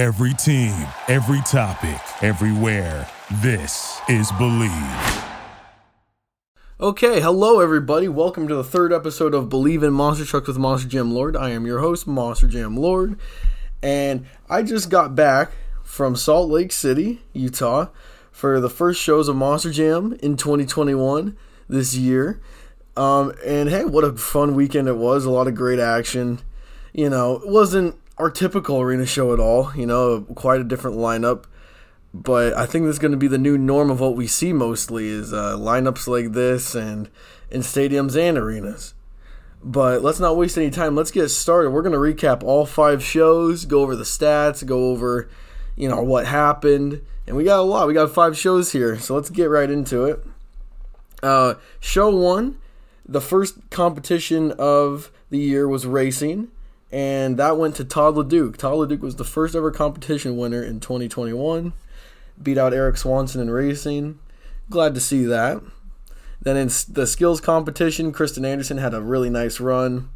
Every team, every topic, everywhere. This is Bleav. Okay, hello everybody. Welcome to the third episode of Bleav in Monster Trucks with Monster Jam Lord. I am your host, Monster Jam Lord, and I just got back from Salt Lake City, Utah, for the first shows of Monster Jam in 2021 this year. Um, and hey, what a fun weekend it was! A lot of great action. You know, it wasn't our typical arena show at all. You know, quite a different lineup. But I think this is going to be the new norm of what we see mostly is uh, lineups like this and in stadiums and arenas. But let's not waste any time. Let's get started. We're going to recap all five shows, go over the stats, go over, you know, what happened. And we got a lot. We got five shows here. So let's get right into it. Uh, show one, the first competition of the year was racing and that went to Todd LeDuc. Todd LeDuc was the first ever competition winner in 2021. Beat out Eric Swanson in racing. Glad to see that. Then in the skills competition, Krysten Anderson had a really nice run.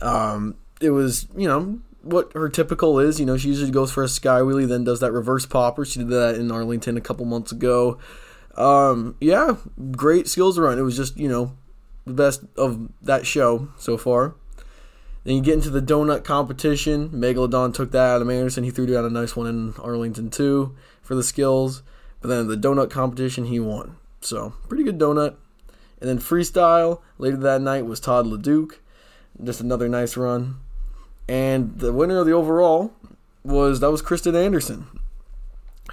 Um, it was, you know, what her typical is. You know, she usually goes for a sky wheelie, then does that reverse popper. She did that in Arlington a couple months ago. Um, yeah, great skills run. It was just, you know, the best of that show so far. Then you get into the donut competition. Megalodon took that out of Anderson. He threw down a nice one in Arlington too for the skills. But then the donut competition, he won. So pretty good donut. And then freestyle later that night was Todd LeDuc. Just another nice run. And the winner of the overall was that was Krysten Anderson.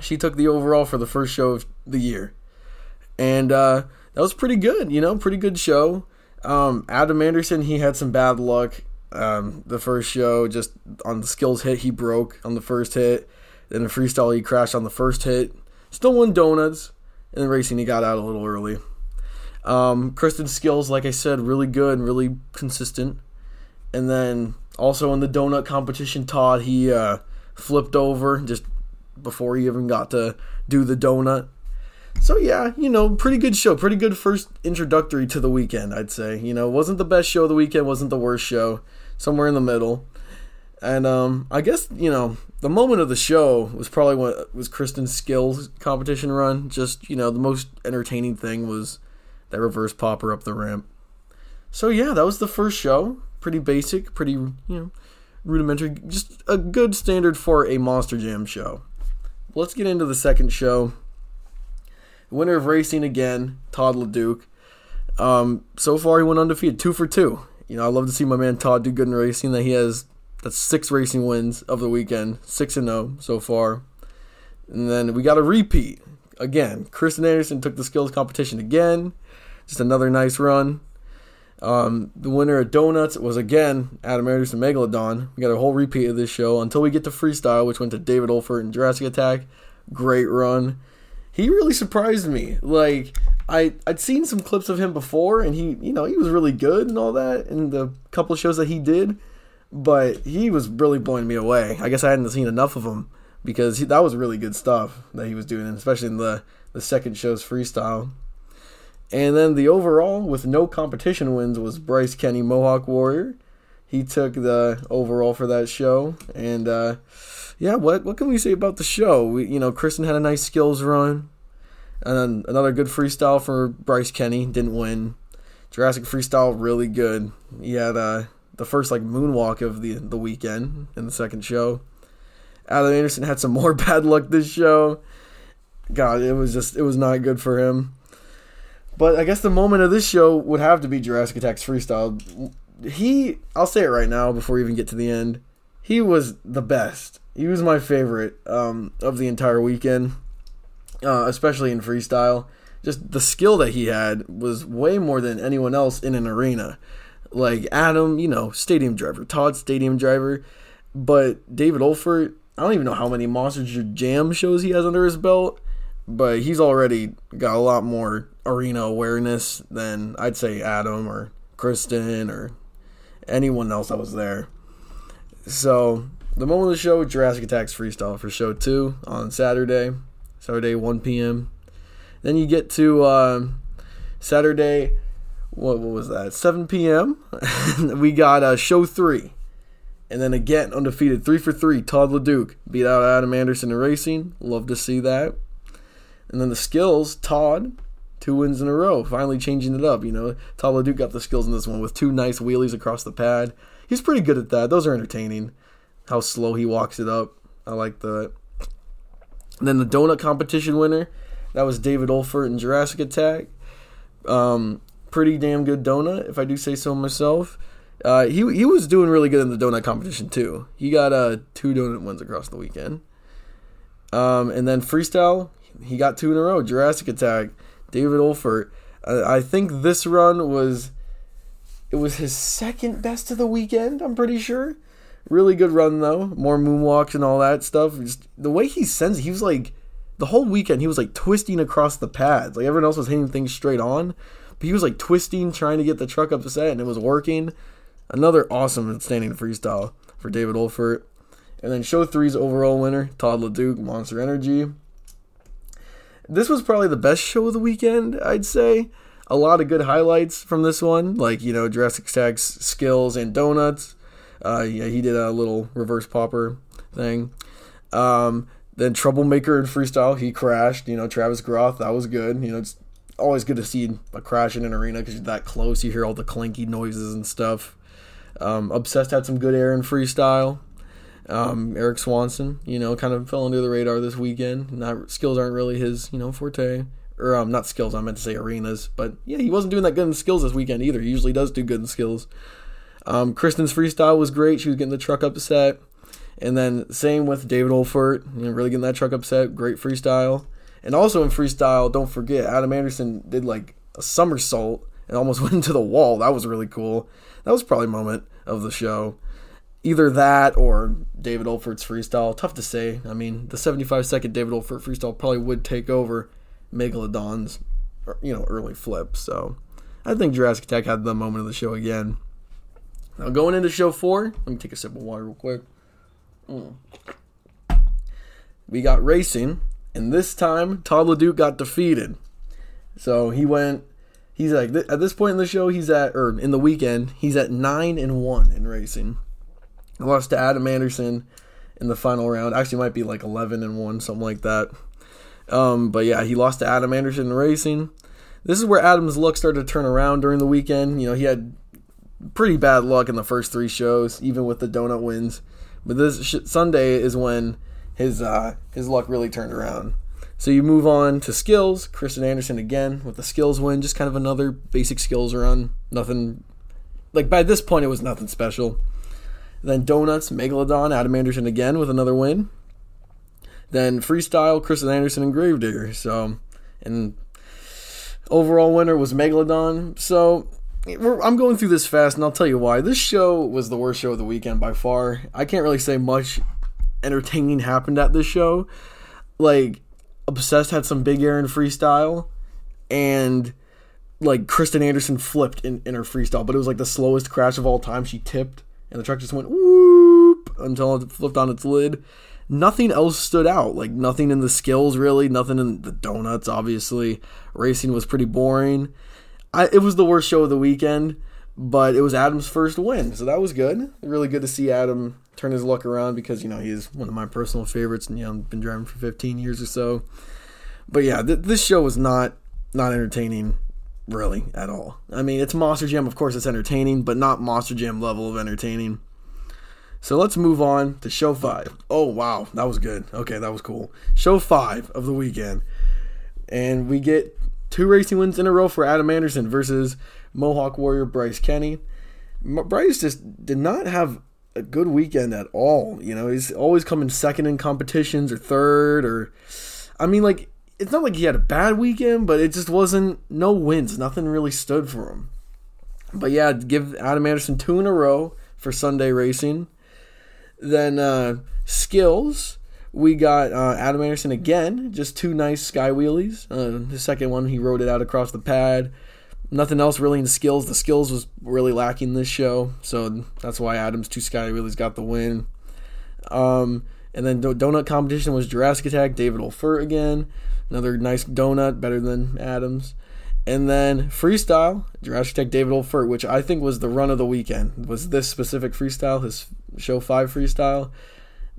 She took the overall for the first show of the year. And uh, that was pretty good, you know, pretty good show. Um, Adam Anderson, he had some bad luck um, the first show, just on the skills hit, he broke on the first hit. Then the freestyle, he crashed on the first hit. Still won donuts. And then racing, he got out a little early. Um, Krysten's skills, like I said, really good and really consistent. And then also in the donut competition, Todd, he uh, flipped over just before he even got to do the donut. So yeah, you know, pretty good show, pretty good first introductory to the weekend, I'd say. You know, wasn't the best show of the weekend, wasn't the worst show somewhere in the middle. And um, I guess you know the moment of the show was probably what was Krysten's skills competition run. Just you know the most entertaining thing was that reverse popper up the ramp. So yeah, that was the first show. Pretty basic, pretty you know rudimentary, just a good standard for a Monster Jam show. Let's get into the second show. Winner of racing again, Todd LeDuc. Um, so far he went undefeated, two for two. You know, I love to see my man Todd do good in racing. That he has that's six racing wins of the weekend, six and zero oh so far. And then we got a repeat again. Krysten Anderson took the skills competition again. Just another nice run. Um, the winner of Donuts was again Adam Anderson Megalodon. We got a whole repeat of this show until we get to freestyle, which went to David Olfert and Jurassic Attack. Great run. He really surprised me. Like I I'd seen some clips of him before, and he you know he was really good and all that in the couple shows that he did, but he was really blowing me away. I guess I hadn't seen enough of him because he, that was really good stuff that he was doing, especially in the the second show's freestyle. And then the overall with no competition wins was Bryce Kenny Mohawk Warrior. He took the overall for that show, and uh, yeah, what what can we say about the show? We, you know, Krysten had a nice skills run. And then another good freestyle for Bryce Kenny. Didn't win. Jurassic freestyle really good. He had uh, the first like moonwalk of the the weekend in the second show. Adam Anderson had some more bad luck this show. God, it was just it was not good for him. But I guess the moment of this show would have to be Jurassic Attack's freestyle. He, I'll say it right now before we even get to the end. He was the best. He was my favorite um, of the entire weekend uh, especially in freestyle. Just the skill that he had was way more than anyone else in an arena. Like Adam, you know, stadium driver, Todd, stadium driver, but David Olfert, I don't even know how many Monster Jam shows he has under his belt, but he's already got a lot more arena awareness than I'd say Adam or Krysten or anyone else that was there. So the moment of the show, Jurassic Attacks freestyle for show two on Saturday. Saturday 1 p.m. Then you get to uh, Saturday, what, what was that? 7 p.m. we got uh, show three, And then again, undefeated, three for three. Todd LeDuc beat out Adam Anderson in racing. Love to see that. And then the skills, Todd, two wins in a row, finally changing it up. You know, Todd LeDuc got the skills in this one with two nice wheelies across the pad. He's pretty good at that. Those are entertaining. How slow he walks it up. I like that. And then the donut competition winner, that was David Olfert in Jurassic Attack. Um, pretty damn good donut, if I do say so myself. Uh, he he was doing really good in the donut competition too. He got uh, two donut wins across the weekend. Um, and then freestyle, he got two in a row. Jurassic Attack, David Olfert. I think this run was it was his second best of the weekend. I'm pretty sure. Really good run though. More moonwalks and all that stuff. Just the way he sends, he was like the whole weekend. He was like twisting across the pads. Like everyone else was hitting things straight on, but he was like twisting, trying to get the truck up the set, and it was working. Another awesome and standing freestyle for David Olfert. And then show three's overall winner, Todd LeDuc, Monster Energy. This was probably the best show of the weekend, I'd say. A lot of good highlights from this one, like, you know, Jurassic Attack's skills and donuts. Uh, yeah, he did a little reverse popper thing. Um, then Troublemaker in freestyle, he crashed. You know, Travis Groth, that was good. You know, it's always good to see a crash in an arena because you're that close. You hear all the clanky noises and stuff. Um, Obsessed had some good air in freestyle. Um, Erik Swanson, you know, kind of fell under the radar this weekend. Not skills aren't really his, you know, forte. Or um, not skills. I meant to say arenas, but yeah, he wasn't doing that good in skills this weekend either. He usually does do good in skills. Um, Krysten's freestyle was great. She was getting the truck upset. And then same with David Olfert, you know, really getting that truck upset. Great freestyle. And also in freestyle, don't forget Adam Anderson did like a somersault and almost went into the wall. That was really cool. That was probably moment of the show. Either that or David Olfert's freestyle. Tough to say. I mean, the 75 second David Olfert freestyle probably would take over Megalodon's, you know, early flip. So I think Jurassic Attack had the moment of the show again. Now going into show four, let me take a sip of water real quick. Mm. We got racing, and this time Todd LeDuc got defeated. So he went. He's like at this point in the show, he's at or in the weekend, he's at nine and one in racing. He lost to Adam Anderson in the final round. Actually, might be like eleven and one, something like that. Um, but yeah, he lost to Adam Anderson in racing. This is where Adam's luck started to turn around during the weekend. You know, he had pretty bad luck in the first three shows, even with the donut wins. But this sh- Sunday is when his uh, his luck really turned around. So you move on to skills. Krysten Anderson again with the skills win, just kind of another basic skills run. Nothing like by this point it was nothing special. Then donuts, Megalodon, Adam Anderson again with another win. Then freestyle, Krysten Anderson and Gravedigger. So and overall winner was Megalodon. So I'm going through this fast, and I'll tell you why. This show was the worst show of the weekend by far. I can't really say much entertaining happened at this show. Like, Obsessed had some big air in freestyle, and like Krysten Anderson flipped in, in her freestyle, but it was like the slowest crash of all time. She tipped, and the truck just went whoop until it flipped on its lid. Nothing else stood out. Like nothing in the skills really, nothing in the donuts. Obviously, racing was pretty boring I, it was the worst show of the weekend, but it was Adam's first win, so that was good. Really good to see Adam turn his luck around because you know he's one of my personal favorites, and you know been driving for 15 years or so. But yeah, th- this show was not not entertaining really at all. I mean, it's Monster Jam, of course, it's entertaining, but not Monster Jam level of entertaining. So let's move on to show five. Oh wow, that was good. Okay, that was cool. Show five of the weekend, and we get Two racing wins in a row for Adam Anderson versus Mohawk Warrior Bryce Kenny. Bryce just did not have a good weekend at all. You know, he's always coming second in competitions or third or I mean like it's not like he had a bad weekend, but it just wasn't no wins. Nothing really stood for him. But yeah, give Adam Anderson two in a row for Sunday racing. Then uh, skills we got uh, Adam Anderson again, just two nice sky wheelies. Uh, the second one, he rode it out across the pad. Nothing else really in skills. The skills was really lacking this show, so that's why Adams two sky wheelies got the win. Um, and then donut competition was Jurassic Attack, David Olfert again, another nice donut, better than Adams. And then freestyle, Jurassic Attack David Olfert, which I think was the run of the weekend. Was this specific freestyle his show five freestyle.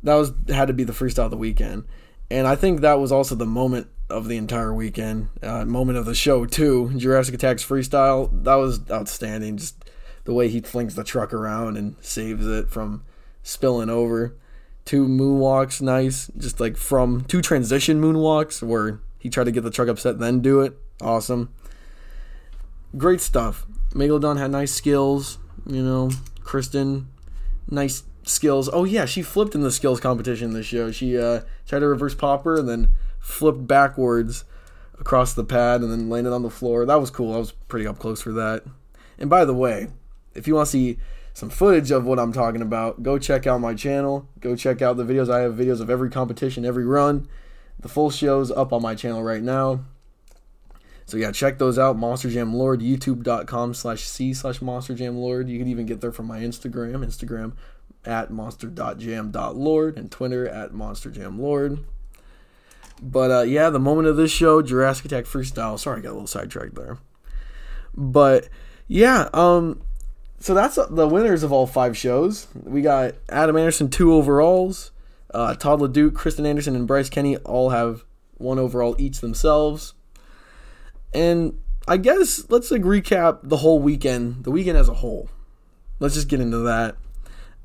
That was had to be the freestyle of the weekend, and I think that was also the moment of the entire weekend, uh, moment of the show too. Jurassic Attack's freestyle that was outstanding. Just the way he flings the truck around and saves it from spilling over. Two moonwalks, nice. Just like from two transition moonwalks where he tried to get the truck upset, then do it. Awesome. Great stuff. Megalodon had nice skills. You know, Krysten, nice skills. Oh yeah, she flipped in the skills competition this show. She uh, tried to reverse popper and then flipped backwards across the pad and then landed on the floor. That was cool. I was pretty up close for that. And by the way, if you want to see some footage of what I'm talking about, go check out my channel. Go check out the videos. I have videos of every competition, every run. The full show's up on my channel right now. So yeah, check those out. Monster Jam Lord, youtube.com slash C slash Monster Jam Lord. You can even get there from my Instagram, Instagram at monster.jam.lord and Twitter at monsterjamlord. But uh, yeah, the moment of this show, Jurassic Attack Freestyle. Sorry, I got a little sidetracked there. But yeah, um, so that's the winners of all five shows. We got Adam Anderson two overalls. Uh, Todd LeDuc, Krysten Anderson, and Bryce Kenny all have one overall each themselves. And I guess let's like recap the whole weekend, the weekend as a whole. Let's just get into that.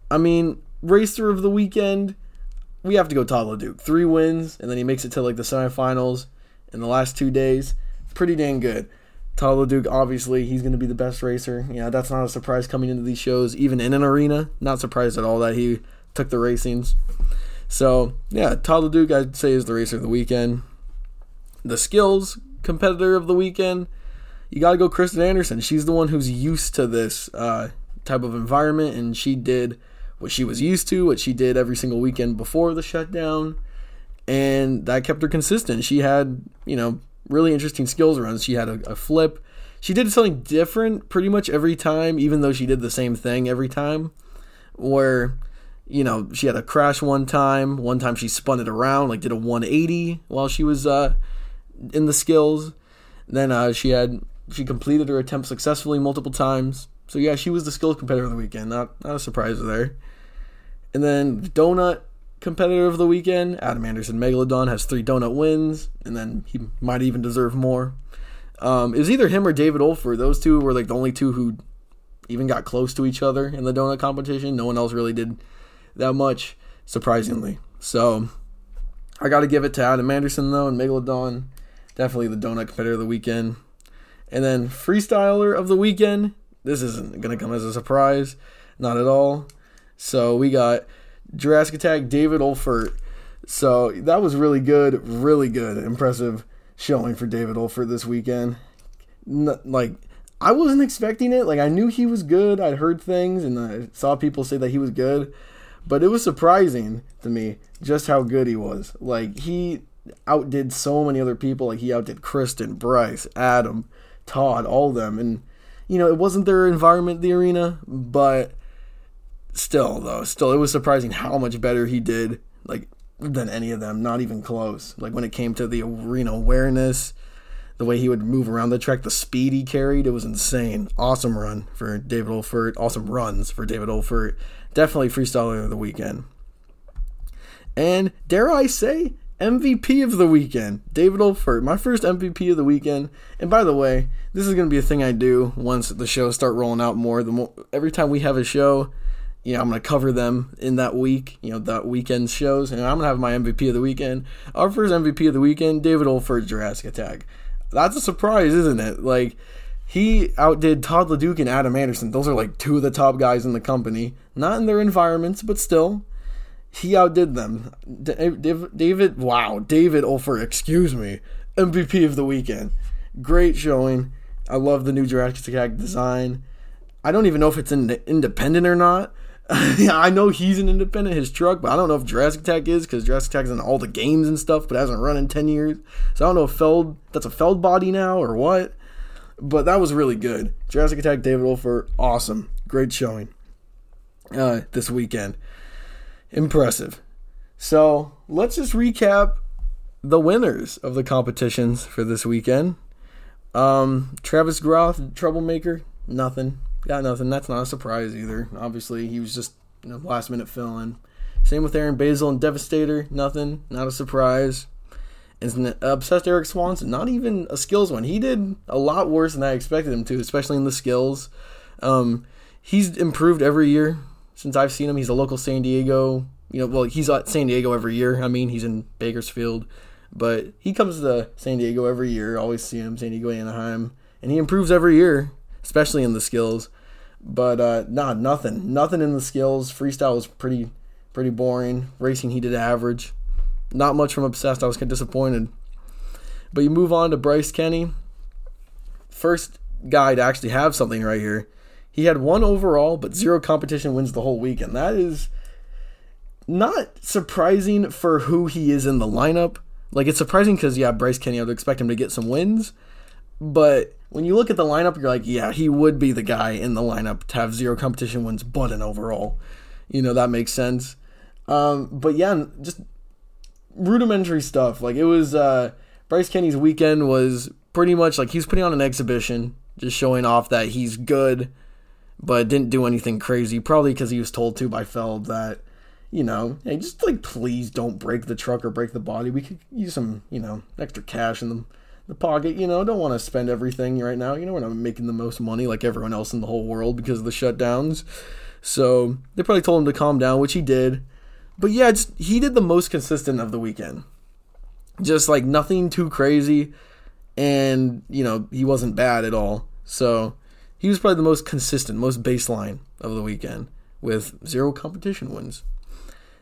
I mean, racer of the weekend, we have to go Todd LeDuc. Three wins, and then he makes it to like the semifinals in the last two days. Pretty dang good. Todd LeDuc, obviously, he's going to be the best racer. Yeah, that's not a surprise coming into these shows, even in an arena. Not surprised at all that he took the racings. So, yeah, Todd LeDuc, I'd say, is the racer of the weekend. The skills competitor of the weekend, you got to go Krysten Anderson. She's the one who's used to this uh, type of environment, and she did what she was used to, what she did every single weekend before the shutdown, and that kept her consistent. She had, you know, really interesting skills runs. She had a, a flip. She did something different pretty much every time, even though she did the same thing every time. Where, you know, she had a crash one time. One time she spun it around, like did a 180 while she was uh, in the skills. Then uh, she had she completed her attempt successfully multiple times. So yeah, she was the skills competitor of the weekend. Not not a surprise there. And then the donut competitor of the weekend, Adam Anderson Megalodon has three donut wins, and then he might even deserve more. Um, it was either him or David Olfert. Those two were like the only two who even got close to each other in the donut competition. No one else really did that much, surprisingly. So I got to give it to Adam Anderson though, and Megalodon definitely the donut competitor of the weekend. And then freestyler of the weekend. This isn't gonna come as a surprise, not at all. So we got Jurassic Attack David Olfert. So that was really good, really good, impressive showing for David Olfert this weekend. like I wasn't expecting it. Like I knew he was good. I'd heard things and I saw people say that he was good, but it was surprising to me just how good he was. Like he outdid so many other people. Like he outdid Krysten, Bryce, Adam, Todd, all of them. And you know, it wasn't their environment, the arena, but still though, still it was surprising how much better he did like than any of them, not even close. Like when it came to the arena awareness, the way he would move around the track, the speed he carried, it was insane. Awesome run for David Olfert. Awesome runs for David Olfert. Definitely freestyler of the weekend. And dare I say, MVP of the weekend, David Olfert, my first MVP of the weekend. And by the way, this is going to be a thing I do once the shows start rolling out more. The more, every time we have a show, you know, I'm going to cover them in that week, you know, that weekend shows, and I'm going to have my MVP of the weekend. Our first MVP of the weekend, David Olfert, Jurassic Attack. That's a surprise, isn't it? Like, he outdid Todd LeDuc and Adam Anderson. Those are like two of the top guys in the company. Not in their environments, but still he outdid them. Eh, David, David wow, David Olfert, excuse me, MVP of the weekend. Great showing. I love the new Jurassic Attack design. I don't even know if it's in, independent or not. I know he's an independent, his truck, but I don't know if Jurassic Attack is because Jurassic is in all the games and stuff, but hasn't run in 10 years. So I don't know if Feld, that's a Feld body now or what. But that was really good. Jurassic Attack, David Olfert, awesome. Great showing uh, this weekend impressive. So let's just recap the winners of the competitions for this weekend. Um, Travis Groth, troublemaker, nothing. Got nothing. That's not a surprise either. Obviously, he was just you know, last minute fill in. Same with Aaron Basil and Devastator. Nothing. Not a surprise. Obsessed Eric Swanson. Not even a skills one. He did a lot worse than I expected him to, especially in the skills. Um, he's improved every year since I've seen him. He's a local San Diego. You know, well, he's at San Diego every year. I mean, he's in Bakersfield, but he comes to San Diego every year. Always see him, San Diego, Anaheim, and he improves every year, especially in the skills. But uh, nah, nothing, nothing in the skills. Freestyle was pretty, pretty boring. Racing, he did average. Not much from obsessed. I was kind of disappointed. But you move on to Bryce Kenny. First guy to actually have something right here. He had one overall, but zero competition wins the whole weekend. That is not surprising for who he is in the lineup. Like it's surprising because yeah, Bryce Kenny, I would expect him to get some wins, but when you look at the lineup, you're like, yeah, he would be the guy in the lineup to have zero competition wins, but an overall. You know that makes sense. Um, but yeah, just rudimentary stuff. Like it was uh, Bryce Kenny's weekend was pretty much like he's putting on an exhibition, just showing off that he's good, but didn't do anything crazy. Probably because he was told to by Feld that you know, hey, just like please don't break the truck or break the body. We could use some, you know, extra cash in the, the pocket. You know, don't want to spend everything right now. You know, we're not making the most money like everyone else in the whole world because of the shutdowns. So they probably told him to calm down, which he did. But yeah, he did the most consistent of the weekend. Just like nothing too crazy. And, you know, he wasn't bad at all. So he was probably the most consistent, most baseline of the weekend with zero competition wins.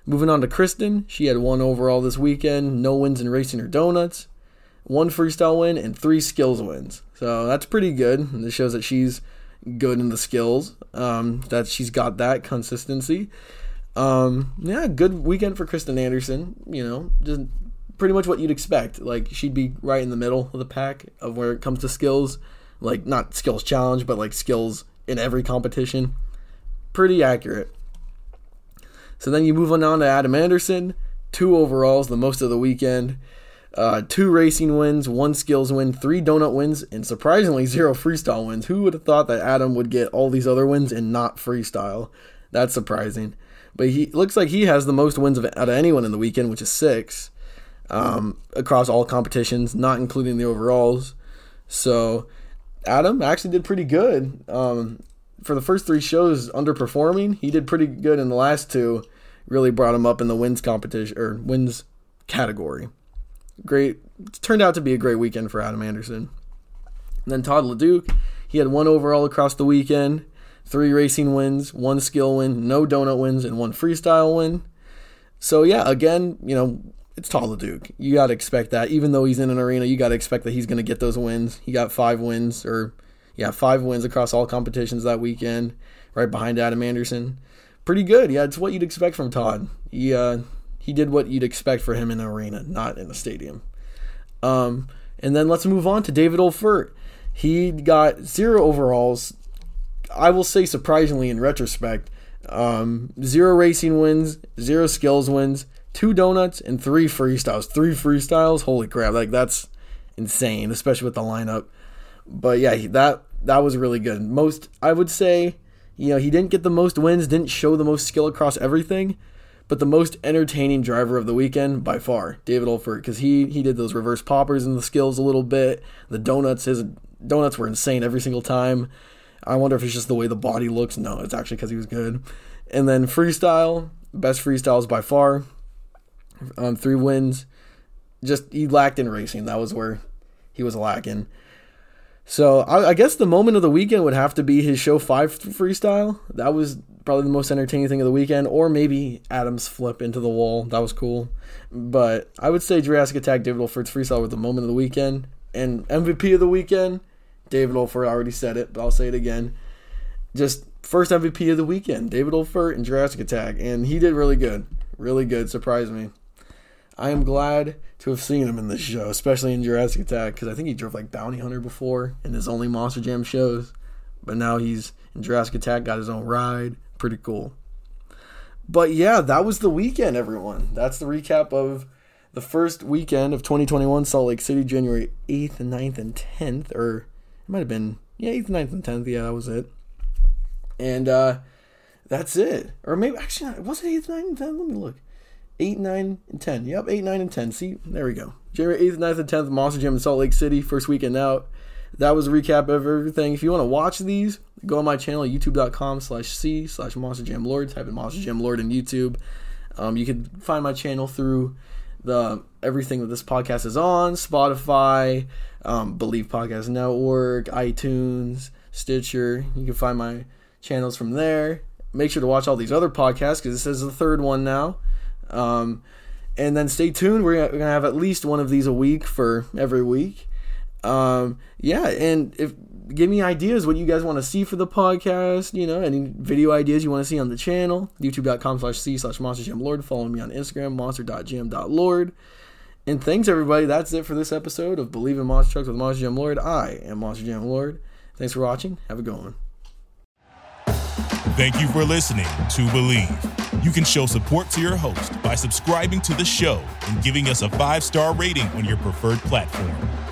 Moving on to Krysten, she had one overall this weekend, no wins in racing or donuts, one freestyle win, and three skills wins. So that's pretty good. This shows that she's good in the skills, um, that she's got that consistency. Um, yeah, good weekend for Krysten Anderson. You know, just pretty much what you'd expect. Like she'd be right in the middle of the pack of where it comes to skills, like not skills challenge, but like skills in every competition. Pretty accurate. So then you move on to Adam Anderson, two overalls, the most of the weekend. Uh, two racing wins, one skills win, three donut wins, and surprisingly zero freestyle wins. Who would have thought that Adam would get all these other wins and not freestyle? That's surprising. But he looks like he has the most wins of, out of anyone in the weekend, which is six um, across all competitions, not including the overalls. So Adam actually did pretty good. Um, for the first three shows, underperforming. He did pretty good in the last two really brought him up in the wins competition or wins category. Great, turned out to be a great weekend for Adam Anderson. And then Todd LeDuc, he had one overall across the weekend, three racing wins, one skill win, no donut wins, and one freestyle win. So yeah, again, you know, it's Todd LeDuc. You got to expect that. Even though he's in an arena, you got to expect that he's going to get those wins. He got five wins, or yeah, five wins across all competitions that weekend, right behind Adam Anderson pretty good. Yeah, it's what you'd expect from Todd. He uh, he did what you'd expect for him in an arena, not in a stadium. Um, and then let's move on to David Olfert. He got zero overalls. I will say surprisingly in retrospect, um, zero racing wins, zero skills wins, two donuts, and three freestyles. Three freestyles, holy crap! Like that's insane, especially with the lineup. But yeah, that that was really good. Most I would say you know, he didn't get the most wins, didn't show the most skill across everything, but the most entertaining driver of the weekend by far, David Olfert, because he he did those reverse poppers and the skills a little bit. The donuts, his donuts were insane every single time. I wonder if it's just the way the body looks. No, it's actually because he was good. And then freestyle, best freestyles by far. Um, three wins. Just he lacked in racing. That was where he was lacking. So I, I, guess the moment of the weekend would have to be his show five freestyle. That was probably the most entertaining thing of the weekend, or maybe Adam's flip into the wall. That was cool. But I would say Jurassic Attack David Olfert's freestyle was the moment of the weekend. And MVP of the weekend, David Olfert already said it, but I'll say it again. Just first MVP of the weekend, David Olfert and Jurassic Attack. And he did really good. Really good. Surprised me. I am glad to have seen him in this show, especially in Jurassic Attack, because I think he drove like Bounty Hunter before in his only Monster Jam shows. But now he's in Jurassic Attack, got his own ride. Pretty cool. But yeah, that was the weekend, everyone. That's the recap of the first weekend of 2021, Salt Lake City, January 8th, 9th, and 10th. Or it might have been, yeah, 8th, 9th, and 10th. Yeah, that was it. And uh, that's it. Or maybe actually, was it eighth, nine, and ten? Let me look. Eight, nine, and ten. Yep, eight, nine, and ten. See, there we go. January eighth, 9th, and tenth, Monster Jam in Salt Lake City, first weekend out. That was a recap of everything. If you want to watch these, go on my channel, youtube.com slash C slash Monster Jam Lord. Type in Monster Jam Lord in YouTube. Um, you can find my channel through the everything that this podcast is on Spotify, um, Bleav Podcast Network, iTunes, Stitcher. You can find my channels from there. Make sure to watch all these other podcasts because this is the third one now. Um, and then stay tuned. We're gonna have at least one of these a week for every week. Um, yeah, and if give me ideas what you guys want to see for the podcast, you know, any video ideas you want to see on the channel, youtube.com slash c slash monster lord. Follow me on Instagram, monster.jam.lord. And thanks everybody. That's it for this episode of Bleav in Monster Trucks with Monster Jam Lord. I am Monster Jam Lord. Thanks for watching. Have a good one. Thank you for listening to Bleav. You can show support to your host by subscribing to the show and giving us a five star rating on your preferred platform.